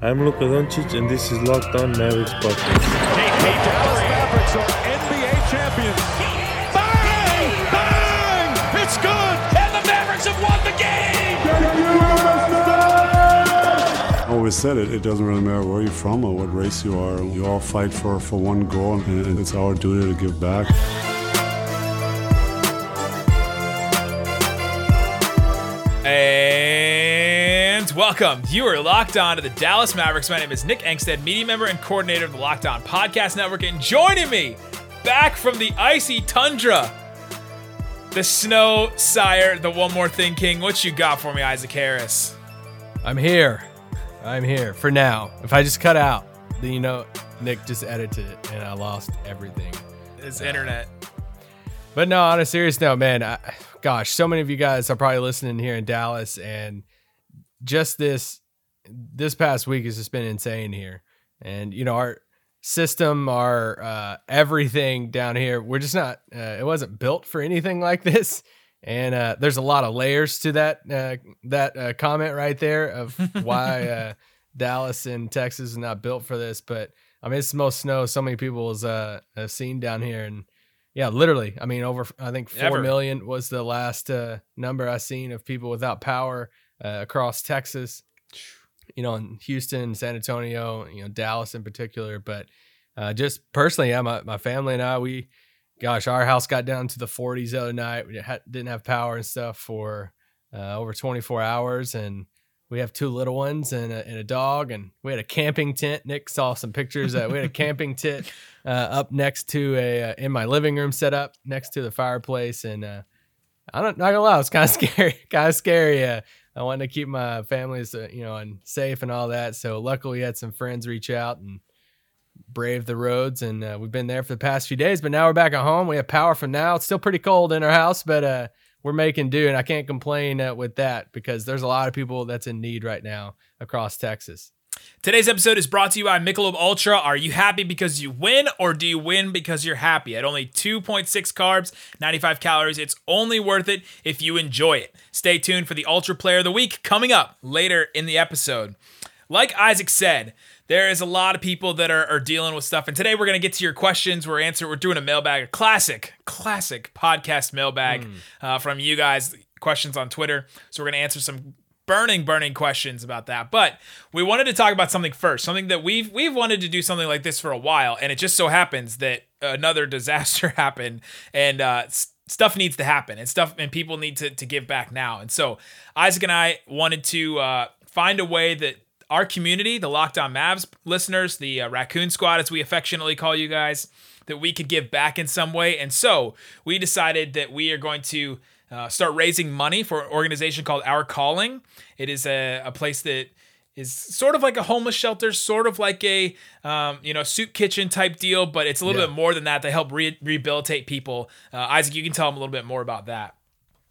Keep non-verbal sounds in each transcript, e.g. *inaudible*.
I'm Luka Doncic, and this is Locked On Mavericks podcast. Hey, hey, Dallas Mavericks are NBA champions. Bang! Bang! It's good! And the Mavericks have won the game! I always said it, it doesn't really matter where you're from or what race you are. You all fight for, for one goal, and, and it's our duty to give back. Welcome. You are locked on to the Dallas Mavericks. My name is Nick Angstadt, media member and coordinator of the Locked On Podcast Network. And joining me back from the icy tundra, the snow sire, the one more thing king. What you got for me, Isaac Harris? I'm here. I'm here for now. If I just cut out, then you know Nick just edited it and I lost everything. It's internet. But no, on a serious note, man, I, gosh, so many of you guys are probably listening here in Dallas, and just this this past week has just been insane here. And you know, our system, our uh, everything down here, we're just not. Uh, it wasn't built for anything like this. And uh, there's a lot of layers to that uh, that uh, comment right there of why *laughs* uh, Dallas and Texas is not built for this. But I mean, it's the most snow so many people has, uh, have seen down here, and yeah, literally. I mean, over I think four Ever. million was the last uh, number I seen of people without power uh, across Texas. You know, in Houston, San Antonio, you know, Dallas in particular. But uh, just personally, yeah, my, my family and I, we, gosh, our house got down to the 40s the other night. We had, didn't have power and stuff for uh, over 24 hours, and we have two little ones and a, and a dog, and we had a camping tent. Nick saw some pictures. Uh, we had a *laughs* camping tent uh, up next to a uh, in my living room set up next to the fireplace, and uh, I don't not gonna lie, it was kind of *laughs* scary, kind of scary. I wanted to keep my families, uh, you know, and safe and all that. So luckily, we had some friends reach out and brave the roads, and uh, we've been there for the past few days. But now we're back at home. We have power for now. It's still pretty cold in our house, but uh, we're making do, and I can't complain uh, with that because there's a lot of people that's in need right now across Texas. Today's episode is brought to you by Michelob Ultra. Are you happy because you win, or do you win because you're happy? At only 2.6 carbs, 95 calories, it's only worth it if you enjoy it. Stay tuned for the Ultra Player of the Week coming up later in the episode. Like Isaac said, there is a lot of people that are, are dealing with stuff, and today we're gonna get to your questions. We're answering. We're doing a mailbag, a classic, classic podcast mailbag uh, from you guys. Questions on Twitter. So we're gonna answer some burning, burning questions about that. But we wanted to talk about something first, something that we've we've wanted to do something like this for a while, and it just so happens that another *laughs* disaster happened, and uh, stuff needs to happen, and stuff and people need to to give back now. And so Isaac and I wanted to uh, find a way that our community, the Locked On Mavs listeners, the uh, Raccoon Squad, as we affectionately call you guys, that we could give back in some way. And so we decided that we are going to uh, start raising money for an organization called Our Calling. It is a, a place that is sort of like a homeless shelter, sort of like a um, you know soup kitchen type deal, but it's a little Yeah. bit more than that. They help re- rehabilitate people. Uh, Isaac, you can tell them a little bit more about that.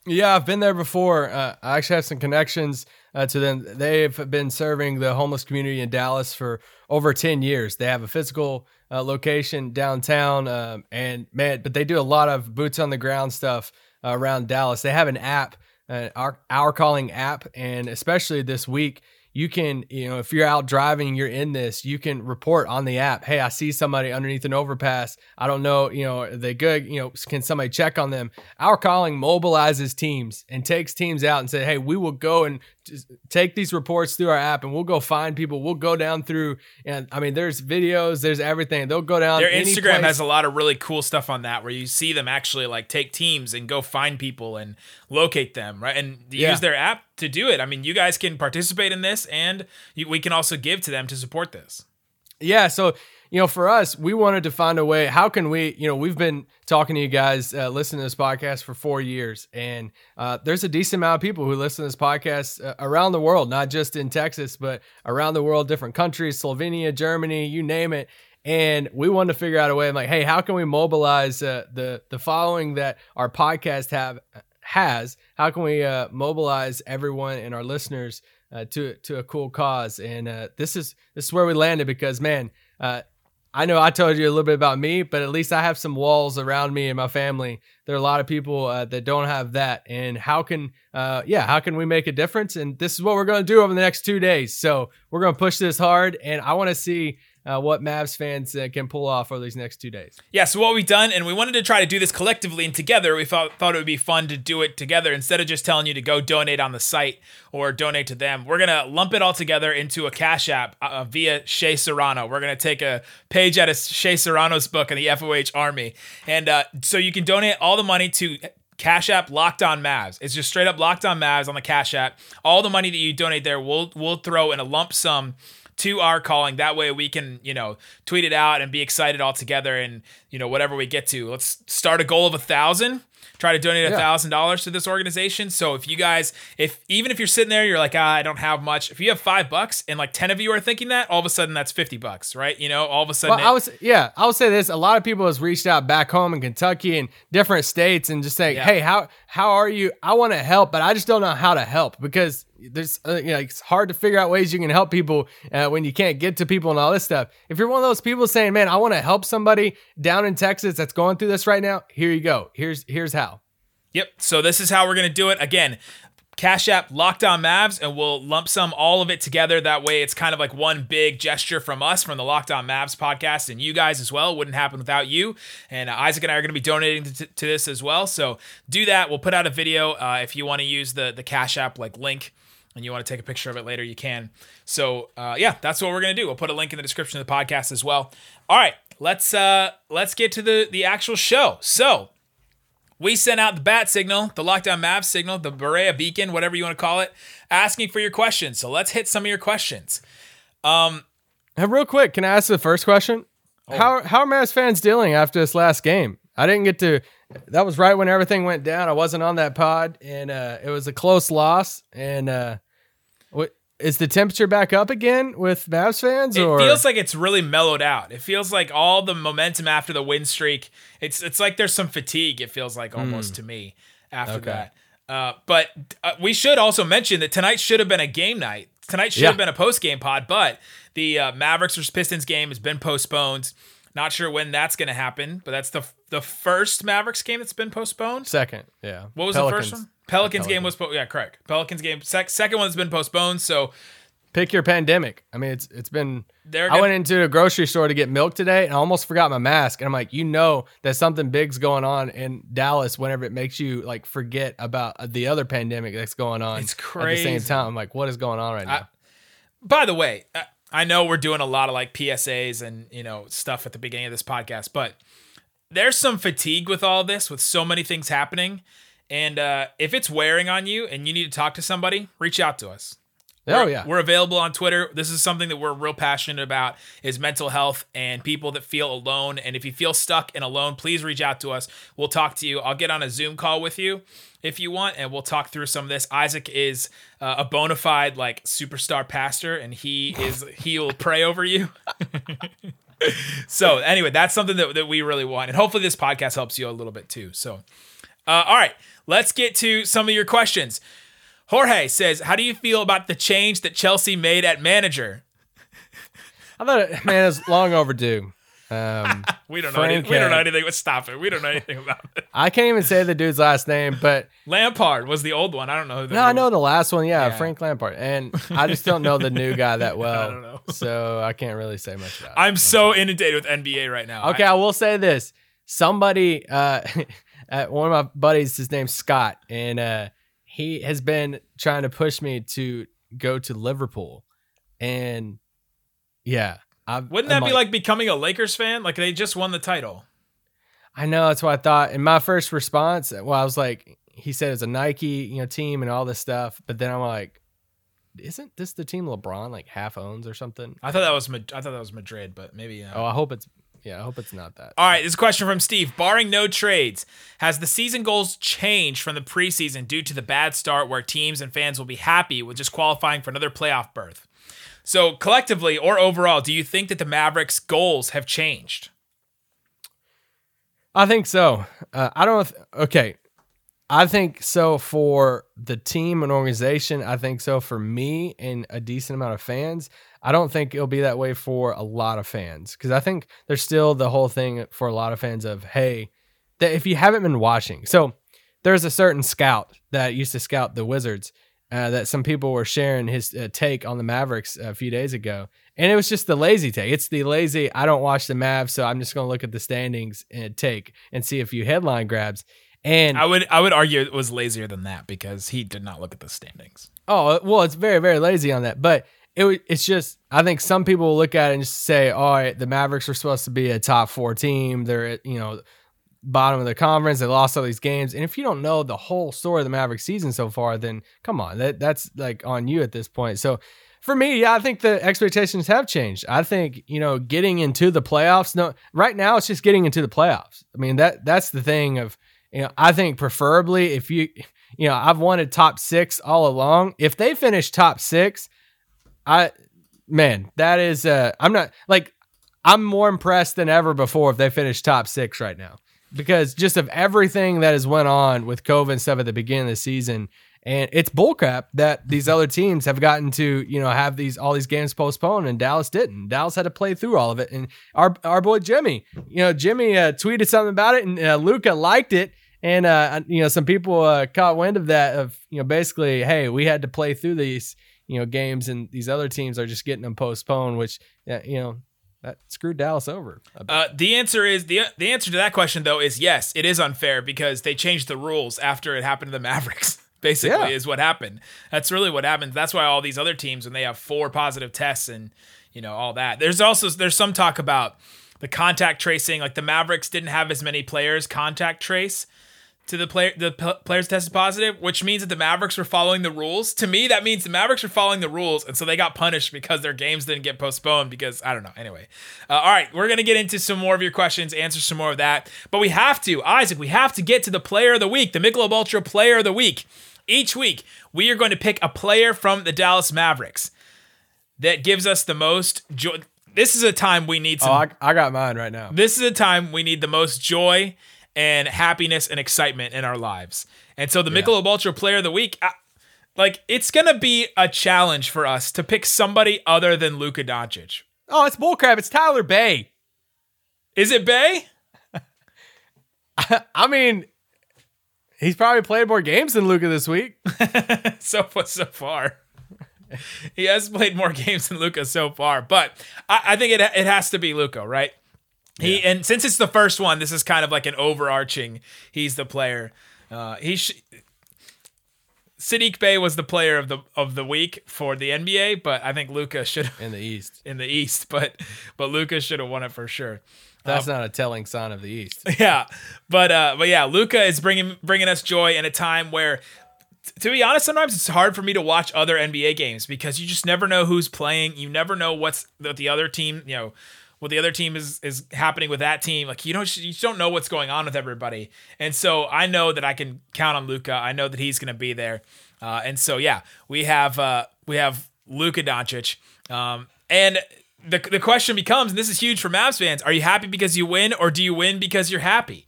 Yeah, I've been there before. Uh, I actually have some connections uh, to them. They've been serving the homeless community in Dallas for over 10 years. They have a physical uh, location downtown, um, and man, but they do a lot of boots on the ground stuff around Dallas. They have an app, uh, our, our calling app, and especially this week, you can, you know, if you're out driving, you're in this, you can report on the app. Hey, I see somebody underneath an overpass. I don't know, you know, are they good? You know, can somebody check on them? Our calling mobilizes teams and takes teams out and say, hey, we will go and take these reports through our app and we'll go find people. We'll go down through, and I mean, there's videos, there's everything. They'll go down. Their Instagram place. has a lot of really cool stuff on that where you see them actually like take teams and go find people and locate them, right? And Yeah. use their app to do it. I mean, you guys can participate in this and you, we can also give to them to support this. Yeah, so you know, for us, we wanted to find a way. How can we? You know, we've been talking to you guys, uh, listening to this podcast for four years, and uh, there's a decent amount of people who listen to this podcast uh, around the world, not just in Texas, but around the world, different countries, Slovenia, Germany, you name it. And we wanted to figure out a way. I'm like, hey, how can we mobilize uh, the the following that our podcast have has? How can we uh, mobilize everyone and our listeners uh, to to a cool cause? And uh, this is this is where we landed because man, uh, I know I told you a little bit about me, but at least I have some walls around me and my family. There are a lot of people uh, that don't have that. And how can, uh, yeah, how can we make a difference? And this is what we're going to do over the next two days. So we're going to push this hard. And I want to see uh, what Mavs fans uh, can pull off over these next two days. Yeah, so what we've done, and we wanted to try to do this collectively and together. We thought thought it would be fun to do it together instead of just telling you to go donate on the site or donate to them. We're gonna lump it all together into a cash app uh, via Shea Serrano. We're gonna take a page out of Shea Serrano's book in the FOH Army, and uh, so you can donate all the money to Cash App Locked On Mavs. It's just straight up Locked On Mavs on the Cash App. All the money that you donate there, we'll we'll throw in a lump sum to our calling. That way we can, you know, tweet it out and be excited all together and, you know, whatever we get to. Let's start a goal of a thousand. Try to donate a thousand dollars to this organization. So if you guys, if even if you're sitting there, you're like, ah, I don't have much. If you have five bucks and like ten of you are thinking that, all of a sudden that's fifty bucks, right? You know, all of a sudden. Well, it- I was yeah, I will say this. A lot of people has reached out back home in Kentucky and different states and just say, Yeah. "Hey, how how are you? I want to help, but I just don't know how to help because there's uh, you know it's hard to figure out ways you can help people uh, when you can't get to people and all this stuff. If you're one of those people saying, "Man, I want to help somebody down in Texas that's going through this right now," here you go. Here's here's how. Yep. So this is how we're gonna do it. Again, Cash App Locked On Mavs, and we'll lump sum all of it together. That way, it's kind of like one big gesture from us, from the Locked On Mavs podcast, and you guys as well. Wouldn't happen without you. And uh, Isaac and I are going to be donating to, to this as well. So do that. We'll put out a video uh, if you want to use the the Cash App like link. And you want to take a picture of it later, you can. So uh, yeah, that's what we're gonna do. We'll put a link in the description of the podcast as well. All right, let's uh, let's get to the the actual show. So we sent out the bat signal, the lockdown map signal, the Berea beacon, whatever you want to call it, asking for your questions. So let's hit some of your questions. Hey, real quick, can I ask the first question? Oh. How how are Mavs fans dealing after this last game? I didn't get to. That was right when everything went down. I wasn't on that pod, and uh, it was a close loss. And uh, is the temperature back up again with Mavs fans? It or feels like it's really mellowed out. It feels like all the momentum after the win streak. It's it's like there's some fatigue. It feels like almost to me after. Okay. that. Uh, but uh, we should also mention that tonight should have been a game night. Tonight should Yeah. have been a post game pod, but the uh, Mavericks versus Pistons game has been postponed. Not sure when that's going to happen, but that's the the first Mavericks game that's been postponed. second, yeah. What was Pelicans. the first one? Pelicans, game was po- yeah, correct. Pelicans game sec- second one's been postponed, so Pick your pandemic. I mean, it's it's been. They're I went into a grocery store to get milk today, and I almost forgot my mask. And I'm like, you know, that something big's going on in Dallas. Whenever it makes you like forget about uh, the other pandemic that's going on It's crazy. at the same time. I'm like, what is going on right now? by the way, I- I know we're doing a lot of like PSAs and you know stuff at the beginning of this podcast, but there's some fatigue with all this, with so many things happening. And uh, if it's wearing on you and you need to talk to somebody, reach out to us. oh We're- yeah, We're available on Twitter. This is something that we're real passionate about is mental health and people that feel alone. And if you feel stuck and alone, please reach out to us. We'll talk to you. I'll get on a Zoom call with you if you want, and we'll talk through some of this. Isaac is uh, a bona fide like superstar pastor, and he is he will pray over you. *laughs* so anyway, that's something that, that we really want, and hopefully this podcast helps you a little bit too. So, uh, all right, let's get to some of your questions. Jorge says, "How do you feel about the change that Chelsea made at manager?" I thought it, man, it was long overdue. Um, *laughs* We don't know. Anything, we don't know anything. Stop it. We don't know anything about it. *laughs* I can't even say the dude's last name, but Lampard was the old one. I don't know. Who the no, I know one- the last one. Yeah, Yeah. Frank Lampard, and I just don't know the new guy that *laughs* well. I don't know. so I can't really say much about. it. I'm so inundated with NBA right now. Okay, I- I, will say this. Somebody, uh, uh, one of my buddies, his name's Scott, and uh, he has been trying to push me to go to Liverpool. And yeah, I wouldn't that be like becoming a Lakers fan? Like they just won the title. I know that's what I thought. In my first response, well, I was like, he said it's a Nike, you know, team and all this stuff. But then I'm like, isn't this the team LeBron like half owns or something? I thought that was I thought that was Madrid, but maybe. Uh, Oh, I hope it's yeah, I hope it's not that. All right, this question from Steve. Barring no trades, has the season goals changed from the preseason due to the bad start where teams and fans will be happy with just qualifying for another playoff berth? So, collectively or overall, do you think that the Mavericks' goals have changed? I think so. Uh, I don't. Th- okay, I think so for the team and organization. I think so for me and a decent amount of fans. I don't think it'll be that way for a lot of fans because I think there's still the whole thing for a lot of fans of, hey, that if you haven't been watching, so there's a certain scout that used to scout the Wizards uh, that some people were sharing his uh, take on the Mavericks a few days ago. And it was just the lazy take. It's the lazy, I don't watch the Mavs, so I'm just going to look at the standings and take and see a few headline grabs. And I would I would argue it was lazier than that because he did not look at the standings. Oh uh, well, it's very very lazy on that, but it it's just I think some people will look at it and just say, "All right, the Mavericks are supposed to be a top four team. They're at you know bottom of the conference. They lost all these games, and if you don't know the whole story of the Mavericks season so far, then come on, that that's like on you at this point. So." For me, yeah, I think the expectations have changed. I think you know getting into the playoffs. No, right now it's just getting into the playoffs. I mean that that's the thing of you know, I think preferably if you, you know, I've wanted top six all along. If they finish top six, I, man, that is, uh, I'm not like, I'm more impressed than ever before if they finish top six right now because just of everything that has went on with COVID stuff at the beginning of the season. And it's bullcrap that these other teams have gotten to, you know, have these all these games postponed, and Dallas didn't. Dallas had to play through all of it. And our our boy Jimmy, you know, Jimmy uh, tweeted something about it, and uh, Luka liked it, and uh, you know, some people uh, caught wind of that. Of you know, basically, hey, we had to play through these you know games, and these other teams are just getting them postponed, which you know that screwed Dallas over. Uh, the answer is the the answer to that question though is yes, it is unfair because they changed the rules after it happened to the Mavericks. *laughs* Basically, yeah. is what happened. That's really what happens. That's why all these other teams, when they have four positive tests and you know all that, there's also there's some talk about the contact tracing. Like the Mavericks didn't have as many players contact trace to the player the p- players tested positive, which means that the Mavericks were following the rules. To me, that means the Mavericks were following the rules, and so they got punished because their games didn't get postponed. Because I don't know. Anyway, uh, all right, we're gonna get into some more of your questions, answer some more of that, but we have to, Isaac, we have to get to the player of the week, the Michelob Ultra Player of the Week. Each week, we are going to pick a player from the Dallas Mavericks that gives us the most joy. This is a time we need some. Oh, I, I got mine right now. This is a time we need the most joy and happiness and excitement in our lives. And so the yeah. Michelob Ultra Player of the Week, I, like it's gonna be a challenge for us to pick somebody other than Luka Doncic. Oh, it's bullcrap. It's Tyler Bey. Is it Bay? *laughs* I mean, he's probably played more games than Luka this week. *laughs* so so far. he has played more *laughs* games than Luka so far, but I, I think it it has to be Luka, right? He yeah. and since it's the first one, this is kind of like an overarching. He's the player. Uh, he sh- Saddiq Bey was the player of the of the week for the NBA, but I think Luka should in the East *laughs* in the East, but but Luka should have won it for sure. That's um, not a telling sign of the East. *laughs* Yeah, but uh, but yeah, Luka is bringing bringing us joy in a time where to be honest, sometimes it's hard for me to watch other NBA games because you just never know who's playing. You never know what's what the other team, you know, what the other team is is happening with that team. Like you don't you don't know what's going on with everybody, and so I know that I can count on Luka. I know that he's going to be there, uh, and so yeah, we have uh, we have Luka Doncic, um, and the the question becomes, and this is huge for Mavs fans: Are you happy because you win, or do you win because you're happy?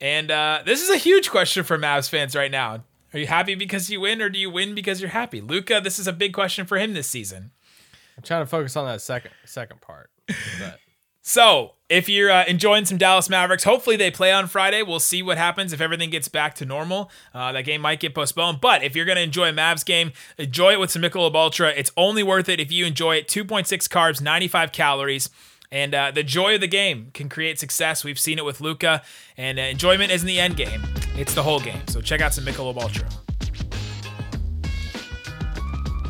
And uh, this is a huge question for Mavs fans right now. Are you happy because you win, or do you win because you're happy? Luka, this is a big question for him this season. I'm trying to focus on that second second part. *laughs* But. So, if you're uh, enjoying some Dallas Mavericks, hopefully they play on Friday. We'll see what happens if everything gets back to normal. Uh, that game might get postponed, but if you're going to enjoy a Mavs game, enjoy it with some Michelob Ultra. It's only worth it if you enjoy it. 2.6 carbs, 95 calories. And uh, the joy of the game can create success. We've seen it with Luka, and uh, enjoyment isn't the end game; it's the whole game. So check out some Michelob Ultra.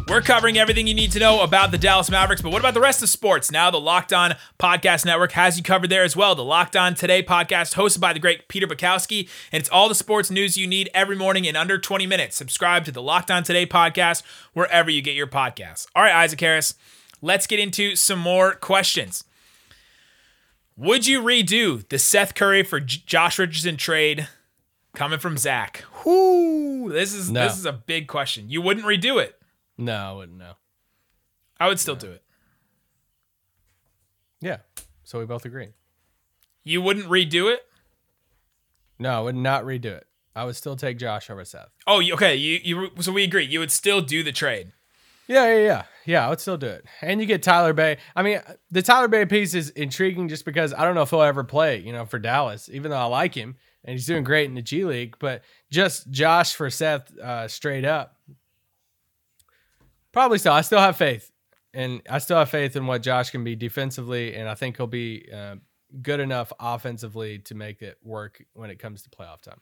We're covering everything you need to know about the Dallas Mavericks, but what about the rest of sports? Now, the Locked On Podcast Network has you covered there as well. The Locked On Today podcast, hosted by the great Peter Bukowski, and it's all the sports news you need every morning in under 20 minutes. Subscribe to the Locked On Today podcast wherever you get your podcasts. All right, Isaac Harris, let's get into some more questions. Would you redo the Seth Curry for J- Josh Richardson trade? Coming from Zach. Whoo, this is no. this is a big question. You wouldn't redo it. No, I wouldn't know. I would still do it. Yeah. So we both agree. You wouldn't redo it? No, I would not redo it. I would still take Josh over Seth. Oh, you- okay. You you so we agree. You would still do the trade. Yeah, yeah, yeah. Yeah, I would still do it. And you get Tyler Bey. I mean, the Tyler Bey piece is intriguing just because I don't know if he'll ever play, you know, for Dallas, even though I like him and he's doing great in the G League. But just Josh for Seth uh, straight up. Probably still. I still have faith. And I still have faith in what Josh can be defensively. And I think he'll be uh, good enough offensively to make it work when it comes to playoff time.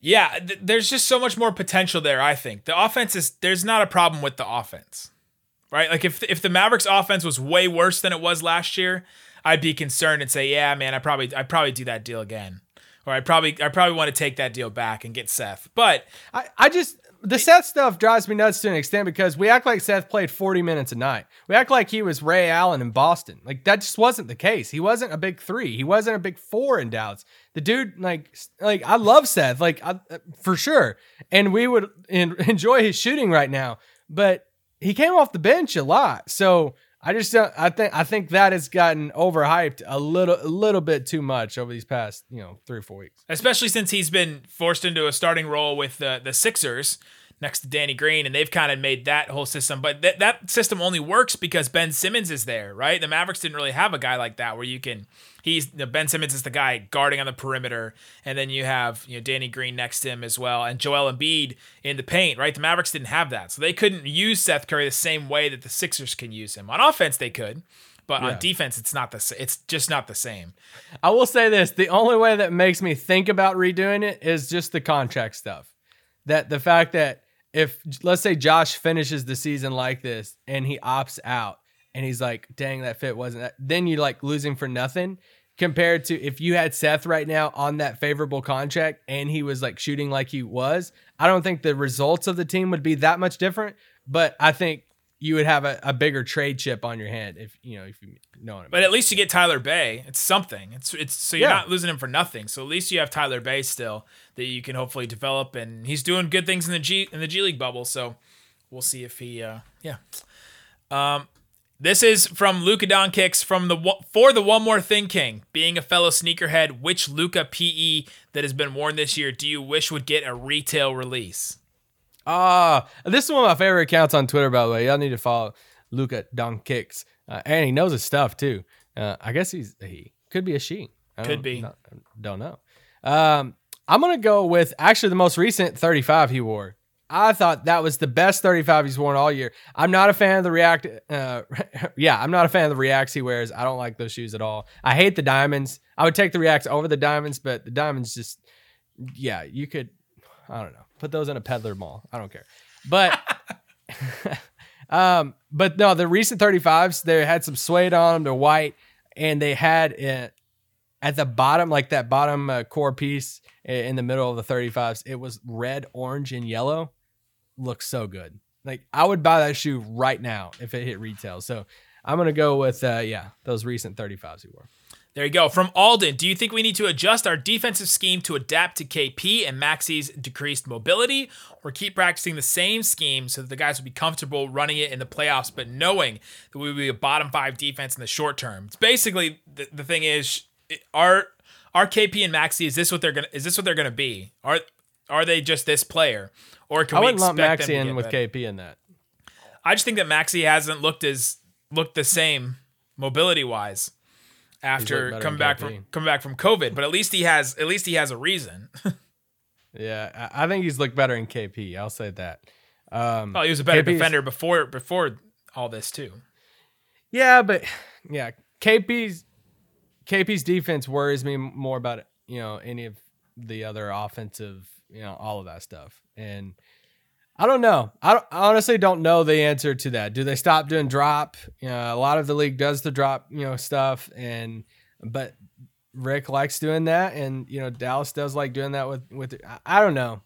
Yeah, th- there's just so much more potential there. I think the offense is there's not a problem with the offense, right? Like if if the Mavericks offense was way worse than it was last year, I'd be concerned and say, yeah, man, I probably I probably do that deal again, or I probably I probably want to take that deal back and get Seth. But I, I just the Seth stuff drives me nuts to an extent because we act like Seth played 40 minutes a night. We act like he was Ray Allen in Boston. Like that just wasn't the case. He wasn't a big three. He wasn't a big four in Dallas. The dude, like, like I love Seth, like I, uh, for sure, and we would en- *laughs* enjoy his shooting right now. But he came off the bench a lot, so I just don't. I think I think that has gotten overhyped a little, a little bit too much over these past, you know, three or four weeks. especially since he's been forced into a starting role with the the Sixers next to Danny Green, and they've kind of made that whole system. But that that system only works because Ben Simmons is there, right? The Mavericks didn't really have a guy like that where you can. He's you know, Ben Simmons is the guy guarding on the perimeter, and then you have you know Danny Green next to him as well, and Joel Embiid in the paint, right? The Mavericks didn't have that, so they couldn't use Seth Curry the same way that the Sixers can use him. On offense, they could. But Yeah. on defense, it's not the it's just not the same. I will say this: the only way that makes me think about redoing it is just the contract stuff. That the fact that if let's say Josh finishes the season like this and he opts out and he's like, "Dang, that fit wasn't," that, then you're like losing for nothing. Compared to if you had Seth right now on that favorable contract and he was like shooting like he was, I don't think the results of the team would be that much different. But I think you would have a, a bigger trade chip on your hand if you know if you know what I mean. But at least you get Tyler Bey. It's something. It's it's so you're Yeah. not losing him for nothing. So at least you have Tyler Bey still that you can hopefully develop, and he's doing good things in the G in the G League bubble. So we'll see if he uh yeah. Um, this is from Luka Don Kicks from the for the one more thing king. Being a fellow sneakerhead, which Luka PE that has been worn this year do you wish would get a retail release? Ah, this is one of my favorite accounts on Twitter, by the way. Y'all need to follow Luca Don Kicks. Uh, and he knows his stuff too. Uh, I guess he's he could be a she. I Could be. not- don't know. Um, I'm gonna go with actually the most recent 35 he wore. I thought that was the best 35 he's worn all year. I'm not a fan of the React. Uh, *laughs* yeah, I'm not a fan of the Reacts he wears. I don't like those shoes at all. I hate the diamonds. I would take the Reacts over the diamonds, but the diamonds just, yeah, you could, I don't know, put those in a peddler mall. I don't care. But, *laughs* um, but no, the recent 35s, they had some suede on them. They're white, and they had it at the bottom, like that bottom uh, core piece in the middle of the 35s. It was red, orange, and yellow. Looks so good. Like I would buy that shoe right now if it hit retail. So I'm gonna go with uh, yeah those recent 35s he wore. There you go. From Alden, do you think we need to adjust our defensive scheme to adapt to KP and Maxi's decreased mobility, or keep practicing the same scheme so that the guys will be comfortable running it in the playoffs, but knowing that we will be a bottom five defense in the short term? It's basically the, the thing is, are are KP and Maxi is this what they're gonna is this what they're gonna be? Are are they just this player, or can I we wouldn't lump expect Maxi in with better? KP in that. I just think that Maxi hasn't looked as looked the same mobility wise after coming back from coming back from COVID. But at least he has at least he has a reason. *laughs* Yeah, I, think he's looked better in KP. I'll say that. Um, well, he was a better KP 's defender before before all this too. Yeah, but yeah, KP's KP's defense worries me more about you know any of the other offensive, you know, all of that stuff. And I don't know. I, don't, I honestly don't know the answer to that. Do they stop doing drop? You know, a lot of the league does the drop, you know, stuff, and but Rick likes doing that, and you know Dallas does like doing that with with. I, I don't know.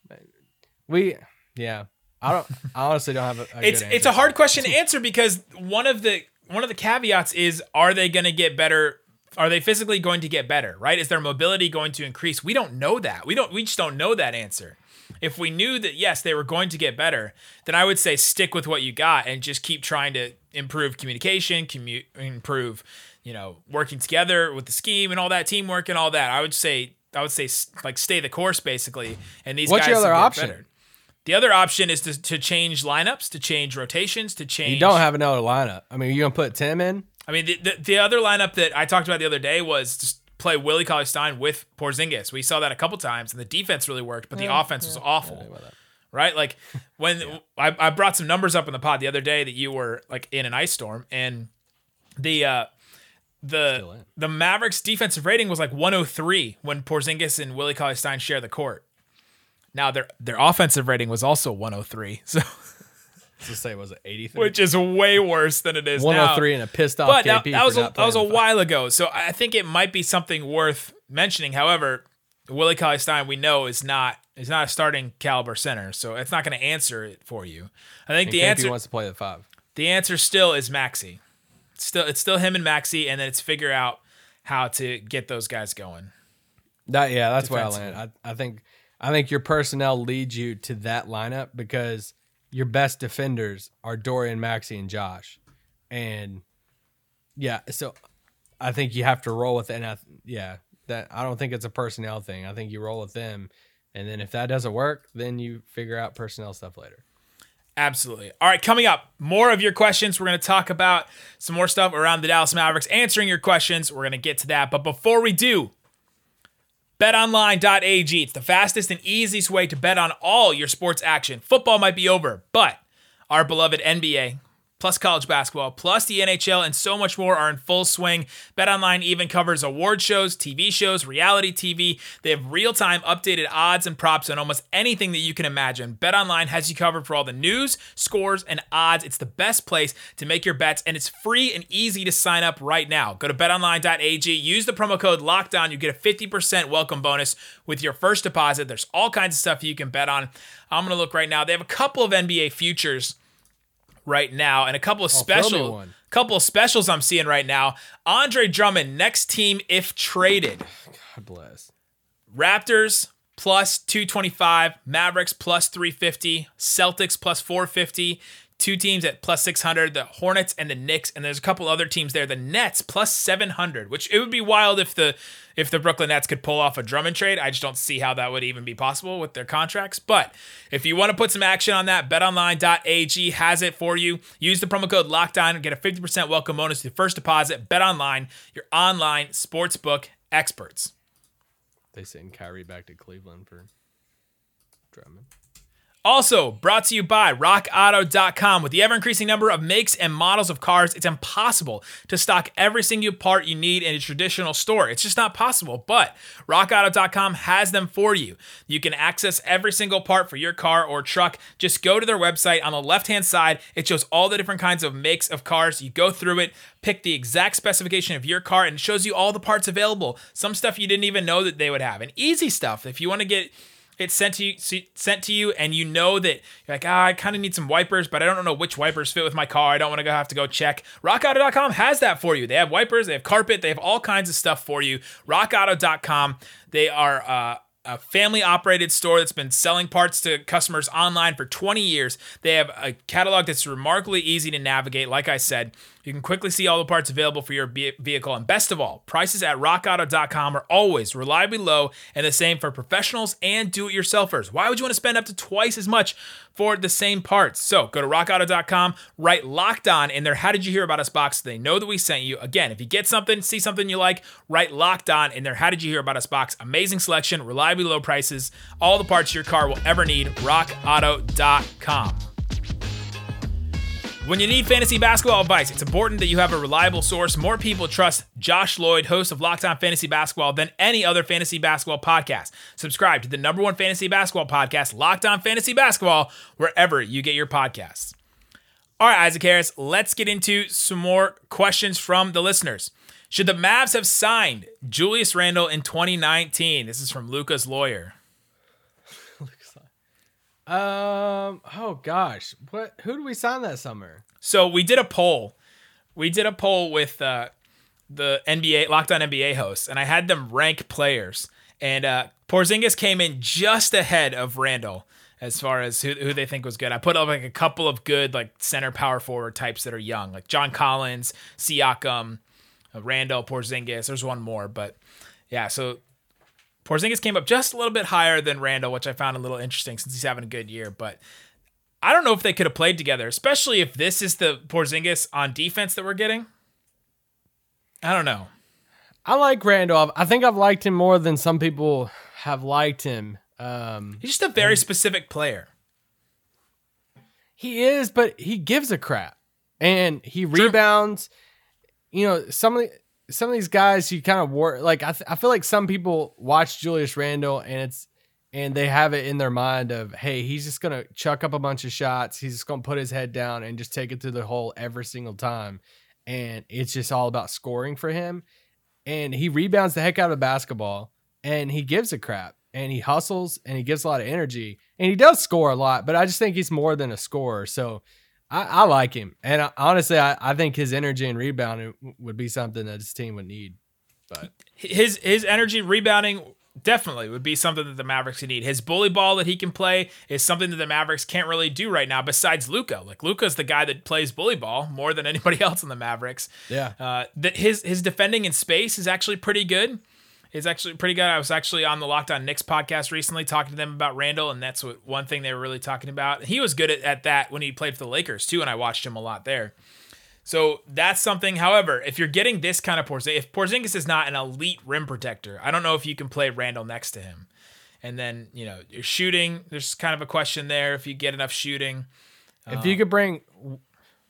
We yeah. I don't. I honestly don't have a. a It's it's a hard question to answer because one of the one of the caveats is are they going to get better? Are they physically going to get better? Right? Is their mobility going to increase? We don't know that. We don't. We just don't know that answer. If we knew that yes, they were going to get better, then I would say stick with what you got and just keep trying to improve communication, commu- improve, you know, working together with the scheme and all that teamwork and all that. I would say I would say like stay the course basically. And these What's guys your other option? better. The other option is to, to change lineups, to change rotations, to change. You don't have another lineup. I mean, you're gonna put Tim in? I mean, the, the, the other lineup that I talked about the other day was just play Willie Cauley Stein with Porzingis. We saw that a couple times, and the defense really worked, but the offense was awful. Right? Like *laughs* when I, I brought some numbers up in the pod the other day that you were like in an ice storm, and the uh, the the Mavericks defensive rating was like 103 when Porzingis and Willie Cauley Stein share the court. Now their their offensive rating was also 103, *laughs* so Let's say was it 83? which is way worse than it is now. 103 and a pissed off but KP that, that was a, that was a while ago. So I think it might be something worth mentioning. However, Willie Cauley Stein we know is not is not a starting caliber center, so it's not going to answer it for you. I think And the KP answer wants to play the five. the answer still is Maxi. It's still it's still him and Maxi, and then it's figure out how to get those guys going. That yeah, that's where I land. I, I think I think your personnel leads you to that lineup because your best defenders are Dorian, Maxi, and Josh, and yeah, so I think you have to roll with it. And yeah, that I don't think it's a personnel thing. I think you roll with them, and then if that doesn't work, then you figure out personnel stuff later. Absolutely. All right, coming up, more of your questions. We're going to talk about some more stuff around the Dallas Mavericks, answering your questions. We're going to get to that. But before we do, betonline.ag. It's the fastest and easiest way to bet on all your sports action. Football might be over, but our beloved NBA, plus college basketball, plus the NHL, and so much more are in full swing. BetOnline even covers award shows, TV shows, reality TV. They have real-time updated odds and props on almost anything that you can imagine. BetOnline has you covered for all the news, scores, and odds. It's the best place to make your bets, and it's free and easy to sign up right now. Go to betonline.ag, use the promo code LOCKDOWN. You get a 50% welcome bonus with your first deposit. There's all kinds of stuff you can bet on. I'm going to look right now. They have a couple of NBA futures right now and a couple of Oh, special one. couple of specials I'm seeing right now. Andre Drummond next team if traded. God bless. Raptors plus 225, Mavericks plus 350, Celtics plus 450, two teams at plus 600, the Hornets and the Knicks, and there's a couple other teams there. The Nets plus 700, which it would be wild if the if the Brooklyn Nets could pull off a Drummond trade. I just don't see how that would even be possible with their contracts. But if you want to put some action on that, betonline.ag has it for you. Use the promo code LOCKDOWN and get a 50% welcome bonus to your first deposit. BetOnline, your online sportsbook experts. They send Kyrie back to Cleveland for Drummond. Also brought to you by RockAuto.com. With the ever increasing number of makes and models of cars, it's impossible to stock every single part you need in a traditional store. It's just not possible. But RockAuto.com has them for you. You can access every single part for your car or truck. Just go to their website. On the left hand side, it shows all the different kinds of makes of cars. You go through it, pick the exact specification of your car, and it shows you all the parts available. Some stuff you didn't even know that they would have. And easy stuff. If you want to get it's sent to you sent to you and you know that you're like ah, i kind of need some wipers but i don't know which wipers fit with my car i don't want to have to go check rockauto.com has that for you they have wipers they have carpet they have all kinds of stuff for you rockauto.com they are uh, a family operated store that's been selling parts to customers online for 20 years. They have a catalog that's remarkably easy to navigate. Like I said, you can quickly see all the parts available for your vehicle. And best of all, prices at rockauto.com are always reliably low and the same for professionals and do it yourselfers. Why would you want to spend up to twice as much for the same parts? So go to rockauto.com, write locked on in their How Did You Hear About Us box they know that we sent you. Again, if you get something, see something you like, write locked on in their How Did You Hear About Us box. Amazing selection, reliably low prices, all the parts your car will ever need. RockAuto.com. When you need fantasy basketball advice, it's important that you have a reliable source. More people trust Josh Lloyd, host of Locked On Fantasy Basketball, than any other fantasy basketball podcast. Subscribe to the number one fantasy basketball podcast, Locked On Fantasy Basketball, wherever you get your podcasts. All right, Isaac Harris, let's get into some more questions from the listeners. Should the Mavs have signed Julius Randle in 2019? This is from Luka's lawyer. Um. Oh gosh, what? Who do we sign that summer? So we did a poll. We did a poll with uh, the NBA Locked On NBA hosts, and I had them rank players. And uh, Porzingis came in just ahead of Randle as far as who, who they think was good. I put up like a couple of good like center power forward types that are young, like John Collins, Siakam, uh, Randle, Porzingis. There's one more, but yeah. So Porzingis came up just a little bit higher than Randle, which I found a little interesting since he's having a good year. But I don't know if they could have played together, especially if this is the Porzingis on defense that we're getting. I don't know. I like Randle. I think I've liked him more than some people have liked him. Um, He's just a very specific player. He is, but he gives a crap, and he rebounds. You know, some of the, some of these guys you kind of work like I, th- I feel like some people watch Julius Randle and it's and they have it in their mind of hey he's just gonna chuck up a bunch of shots. He's just gonna put his head down and just take it to the hole every single time. And it's just all about scoring for him. And he rebounds the heck out of basketball and he gives a crap. And he hustles and he gives a lot of energy. And he does score a lot but i just think he's more than a scorer. So i, I like him and I, honestly I, I think his energy and rebounding would be something that his team would need but his his energy rebounding definitely would be something that the Mavericks need. His bully ball that he can play is something that the Mavericks can't really do right now. Besides Luka, like Luka's the guy that plays bully ball more than *laughs* anybody else in the Mavericks. Yeah. Uh, that his his defending in space is actually pretty good. It's actually pretty good. I was actually on the Locked On Knicks podcast recently talking to them about Randle, and that's what one thing they were really talking about. He was good at, at that when he played for the Lakers too, and I watched him a lot there. So that's something. However, if you're getting this kind of Porzingis, if Porzingis is not an elite rim protector, I don't know if you can play Randle next to him. And then you know you're shooting. There's kind of a question there if you get enough shooting. if you um, could bring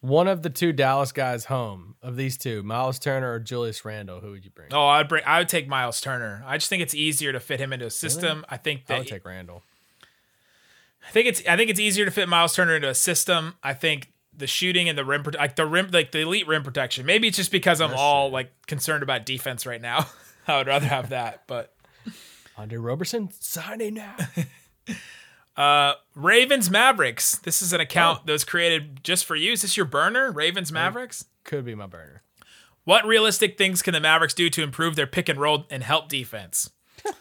one of the two Dallas guys home of these two, Miles Turner or Julius Randle, who would you bring? Oh, I'd bring. I would take Miles Turner. I just think it's easier to fit him into a system. I think I would take Randle. I think it's I think it's easier to fit Miles Turner into a system. I think the shooting and the rim like the rim like the elite rim protection. Maybe it's just because I'm all like concerned about defense right now. *laughs* I would rather have that, but Andre Roberson signing now. *laughs* uh Ravens Mavericks. This is an account that was created just for you. Is this your burner? Ravens Mavericks? Could be my burner. What realistic things can the Mavericks do to improve their pick and roll and help defense? *laughs*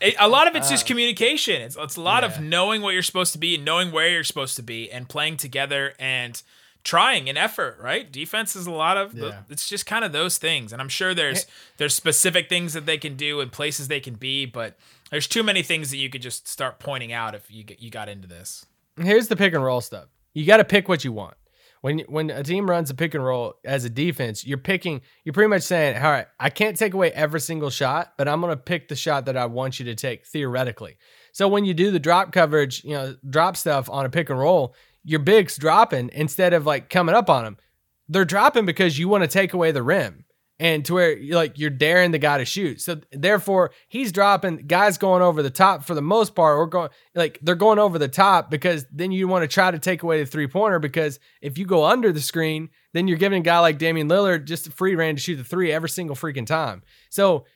A- a lot of it's just communication. It's, it's a lot of knowing what you're supposed to be and knowing where you're supposed to be and playing together and trying an effort, right? Defense is a lot of Yeah. it's just kind of those things. And I'm sure there's there's specific things that they can do and places they can be, but there's too many things that you could just start pointing out if you you got into this. Here's the pick and roll stuff. You got to pick what you want. When when a team runs a pick and roll as a defense, you're picking. You're pretty much saying, "All right, I can't take away every single shot, but I'm going to pick the shot that I want you to take theoretically." So when you do the drop coverage, you know, drop stuff on a pick and roll, your bigs dropping instead of like coming up on them. They're dropping because you want to take away the rim and to where like you're daring the guy to shoot. So therefore, he's dropping guys going over the top for the most part, or going like they're going over the top because then you want to try to take away the three pointer because if you go under the screen, then you're giving a guy like Damian Lillard just a free reign to shoot the three every single freaking time. So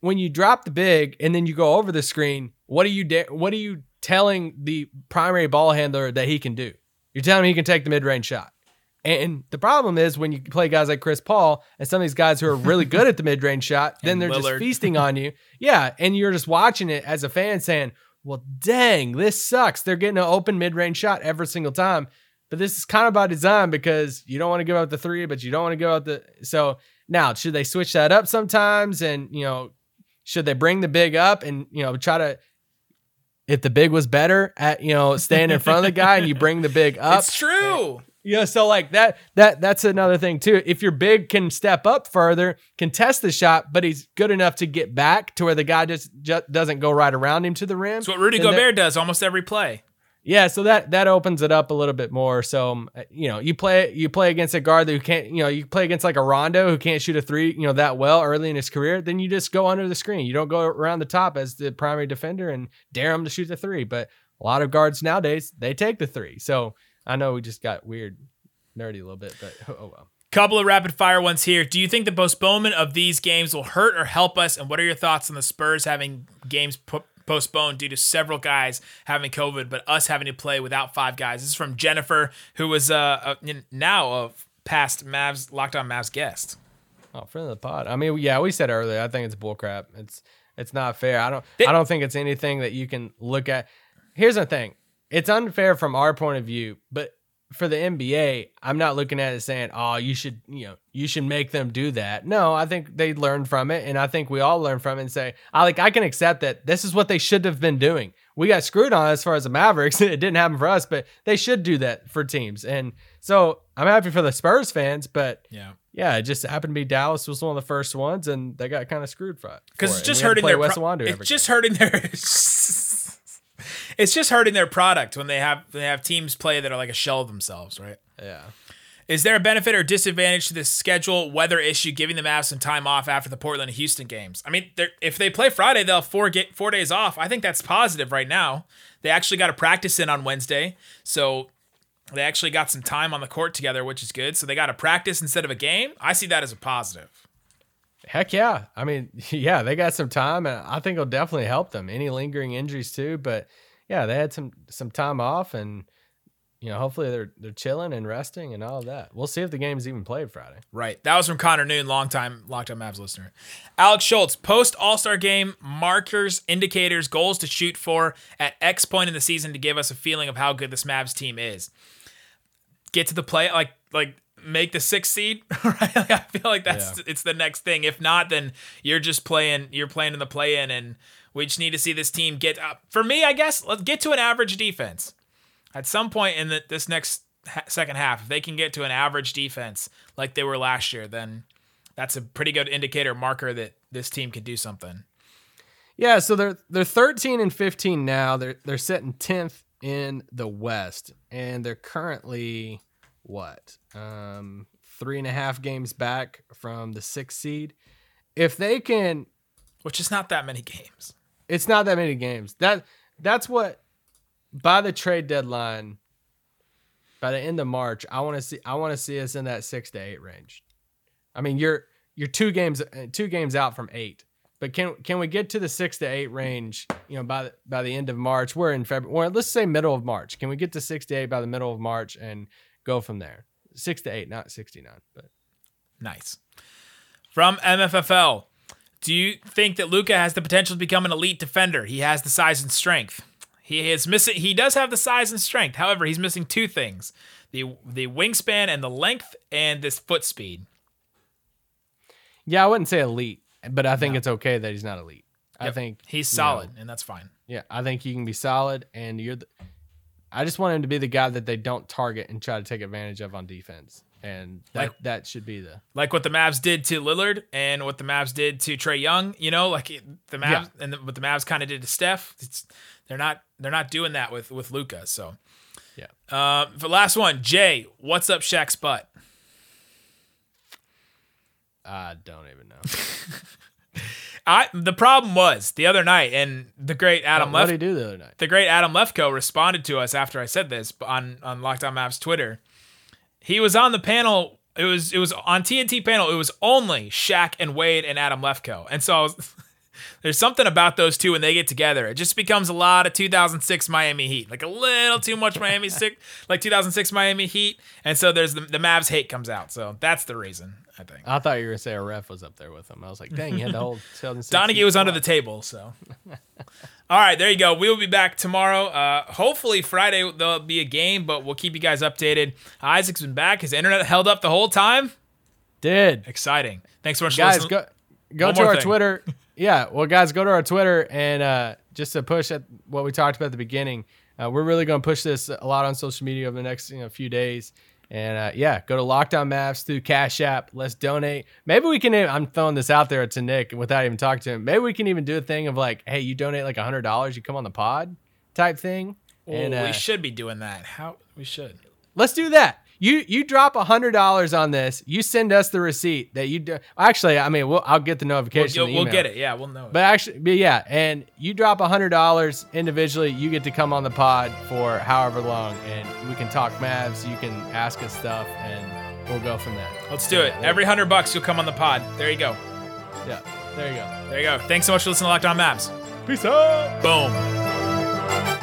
when you drop the big and then you go over the screen, what are you da- what are you telling the primary ball handler that he can do? You're telling him he can take the mid range shot. And the problem is when you play guys like Chris Paul and some of these guys who are really good at the mid range shot, *laughs* then they're just feasting on you. Yeah. And you're just watching it as a fan saying, well, dang, this sucks. They're getting an open mid range shot every single time. But this is kind of by design because you don't want to give out the three, but you don't want to give out the. So now, should they switch that up sometimes? And, you know, should they bring the big up and, you know, try to. If the big was better at, you know, staying in front of the guy and you bring the big *laughs* up, it's true. Yeah, so like that that that's another thing too. If your big can step up further, can test the shot, but he's good enough to get back to where the guy just, just doesn't go right around him to the rim. It's what Rudy then that- Gobert does almost every play. yeah, so that that opens it up a little bit more. So um, you know, you play you play against a guard who can't, you know, you play against like a Rondo who can't shoot a three, you know, that well early in his career. Then you just go under the screen. You don't go around the top as the primary defender and dare him to shoot the three. But a lot of guards nowadays they take the three. So I know we just got weird, nerdy a little bit, but *laughs* oh well. Couple of rapid fire ones here. Do you think the postponement of these games will hurt or help us? And what are your thoughts on the Spurs having games po- postponed due to several guys having COVID, but us having to play without five guys? This is from Jennifer, who was uh, a, now a past Mavs Locked On Mavs guest. Oh, friend of the pod. I mean, yeah, we said earlier. I think it's bullcrap. It's it's not fair. I don't. I don't think it's anything that you can look at. Here's the thing. It's unfair from our point of view, but for the NBA, I'm not looking at it saying, "Oh, you should, you know, you should make them do that." No, I think they learned from it, and I think we all learn from it and say, "I like, I can accept that this is what they should have been doing." We got screwed on as far as the Mavericks. *laughs* it didn't happen for us, but they should do that for teams. And so I'm happy for the Spurs fans, but Yeah. yeah, it just happened to be Dallas was one of the first ones, and they got kind of screwed for it. because it's just And we had to hurting their West pro- it's every just game. hurting their *laughs* it's just hurting their product when they have they have teams play that are like a shell of themselves right? Yeah. is there a benefit or disadvantage to this schedule weather issue giving the Mavs some time off after the Portland and Houston games? I mean if they play Friday they'll have four ga- four days off. I think that's positive right now. They actually got a practice in on Wednesday so they actually got some time on the court together which is good. So they got a practice instead of a game. I see that as a positive. Heck yeah. I mean, *laughs* yeah, they got some time and I think it'll definitely help them. Any lingering injuries too, but yeah, they had some some time off and you know, hopefully they're they're chilling and resting and all of that. We'll see if the game's even played Friday. Right. That was from Connor Noon, longtime Locked On Mavs listener. Alex Schultz, post All Star game markers, indicators, goals to shoot for at X point in the season to give us a feeling of how good this Mavs team is. Get to the play, like like make the sixth seed, *laughs* right? Like, I feel like that's it's the next thing. If not, then you're just playing. You're playing in the play in, and we just need to see this team get up. For me, I guess let's get to an average defense at some point in the, this next ha- second half, if they can get to an average defense like they were last year, then that's a pretty good indicator marker that this team can do something. Yeah, so they're they're 13 and 15 now. They're they're sitting 10th in the West, and they're currently what um, three and a half games back from the sixth seed. If they can, Which is not that many games. It's not that many games. That that's what by the trade deadline, by the end of March, I want to see I want to see us in that six to eight range. I mean, you're you're two games two games out from eight. But can can we get to the six to eight range? You know, by the, by the end of March, we're in February. Let's say middle of March. Can we get to six to eight by the middle of March and go from there? Six to eight, not sixty nine. But Nice. From MFFL, do you think that Luka has the potential to become an elite defender? He has the size and strength. He is missing. He does have the size and strength. However, he's missing two things: the the wingspan and the length, and this foot speed. yeah, I wouldn't say elite, but I think it's okay that he's not elite. I think he's you know, solid, and that's fine. Yeah, I think he can be solid, and you're. The, I just want him to be the guy that they don't target and try to take advantage of on defense, and that Like- that should be the. like what the Mavs did to Lillard and what the Mavs did to Trae Young. You know, like the Mavs Yeah. and the, what the Mavs kind of did to Steph. It's, they're not they're not doing that with with Luka. So Yeah. Uh, for last one, Jay, what's up Shaq's butt? I don't even know. *laughs* I the problem was the other night, and the great Adam what Left did he do the other night? the great Adam Lefkoe responded to us after I said this on on Locked On Mavs Twitter. He was on the panel. It was it was on TNT panel. It was only Shaq and Wade and Adam Lefkoe, and so I was, *laughs* there's something about those two when they get together. It just becomes a lot of 2006 Miami Heat, like a little too much Miami six, *laughs* like 2006 Miami Heat, and so there's the the Mavs hate comes out. So that's the reason I think. I thought you were gonna say a ref was up there with him. I was like, dang, you had the whole *laughs* 2006 Donaghy was under the table, so. All right, there you go. We will be back tomorrow. Uh, hopefully Friday there'll be a game, but we'll keep you guys updated. Isaac's been back. His internet held up the whole time. Did Exciting. Thanks so much, guys for go go One to our thing. Twitter? *laughs* Yeah, well, guys, go to our Twitter and uh, just to push at what we talked about at the beginning. Uh, we're really going to push this a lot on social media over the next you know few days. And uh, yeah, go to Locked On Mavs through Cash App. Let's donate. Maybe we can. I'm throwing this out there to Nick without even talking to him. Maybe we can even do a thing of like, hey, you donate like hundred dollars, you come on the pod, type thing. And uh, we should be doing that. How we should. Let's do that. You you drop a hundred dollars on this. You send us the receipt that you do. Actually, I mean, we'll, I'll get the We'll, notification. we'll get it. Yeah, we'll know. It. But actually, but yeah, and you drop a hundred dollars individually, you get to come on the pod for however long, and we can talk Mavs. You can ask us stuff, and we'll go from there. Let's do it. Every hundred bucks, you'll come on the pod. There you go. Yeah, there you go. There you go. Thanks so much for listening to Locked On Mavs. Peace out. Boom.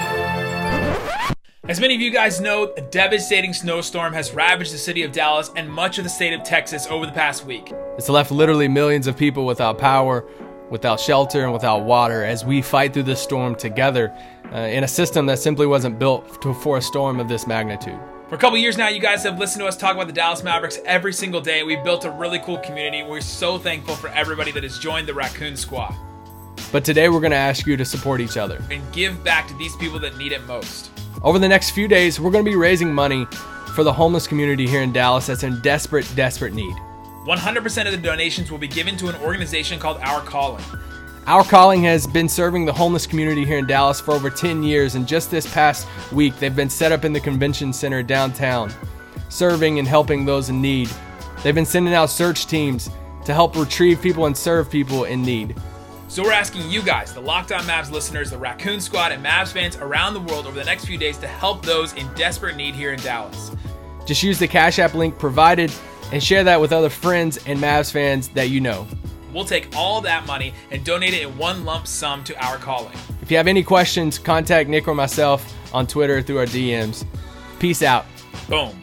As many of you guys know, a devastating snowstorm has ravaged the city of Dallas and much of the state of Texas over the past week. It's left literally millions of people without power, without shelter, and without water as we fight through this storm together uh, in a system that simply wasn't built to, for a storm of this magnitude. For a couple years now, you guys have listened to us talk about the Dallas Mavericks every single day. We've built a really cool community. We're so thankful for everybody that has joined the Raccoon Squad But today we're going to ask you to support each other. and give back to these people that need it most. Over the next few days, we're going to be raising money for the homeless community here in Dallas that's in desperate, desperate need. 100% of the donations will be given to an organization called Our Calling. Our Calling has been serving the homeless community here in Dallas for over 10 years, and just this past week, they've been set up in the convention center downtown, serving and helping those in need. They've been sending out search teams to help retrieve people and serve people in need. So we're asking you guys, the Locked On Mavs listeners, the Raccoon Squad, and Mavs fans around the world over the next few days to help those in desperate need here in Dallas. Just use the Cash App link provided and share that with other friends and Mavs fans that you know. We'll take all that money and donate it in one lump sum to Our Calling. If you have any questions, contact Nick or myself on Twitter through our DMs. Peace out. Boom.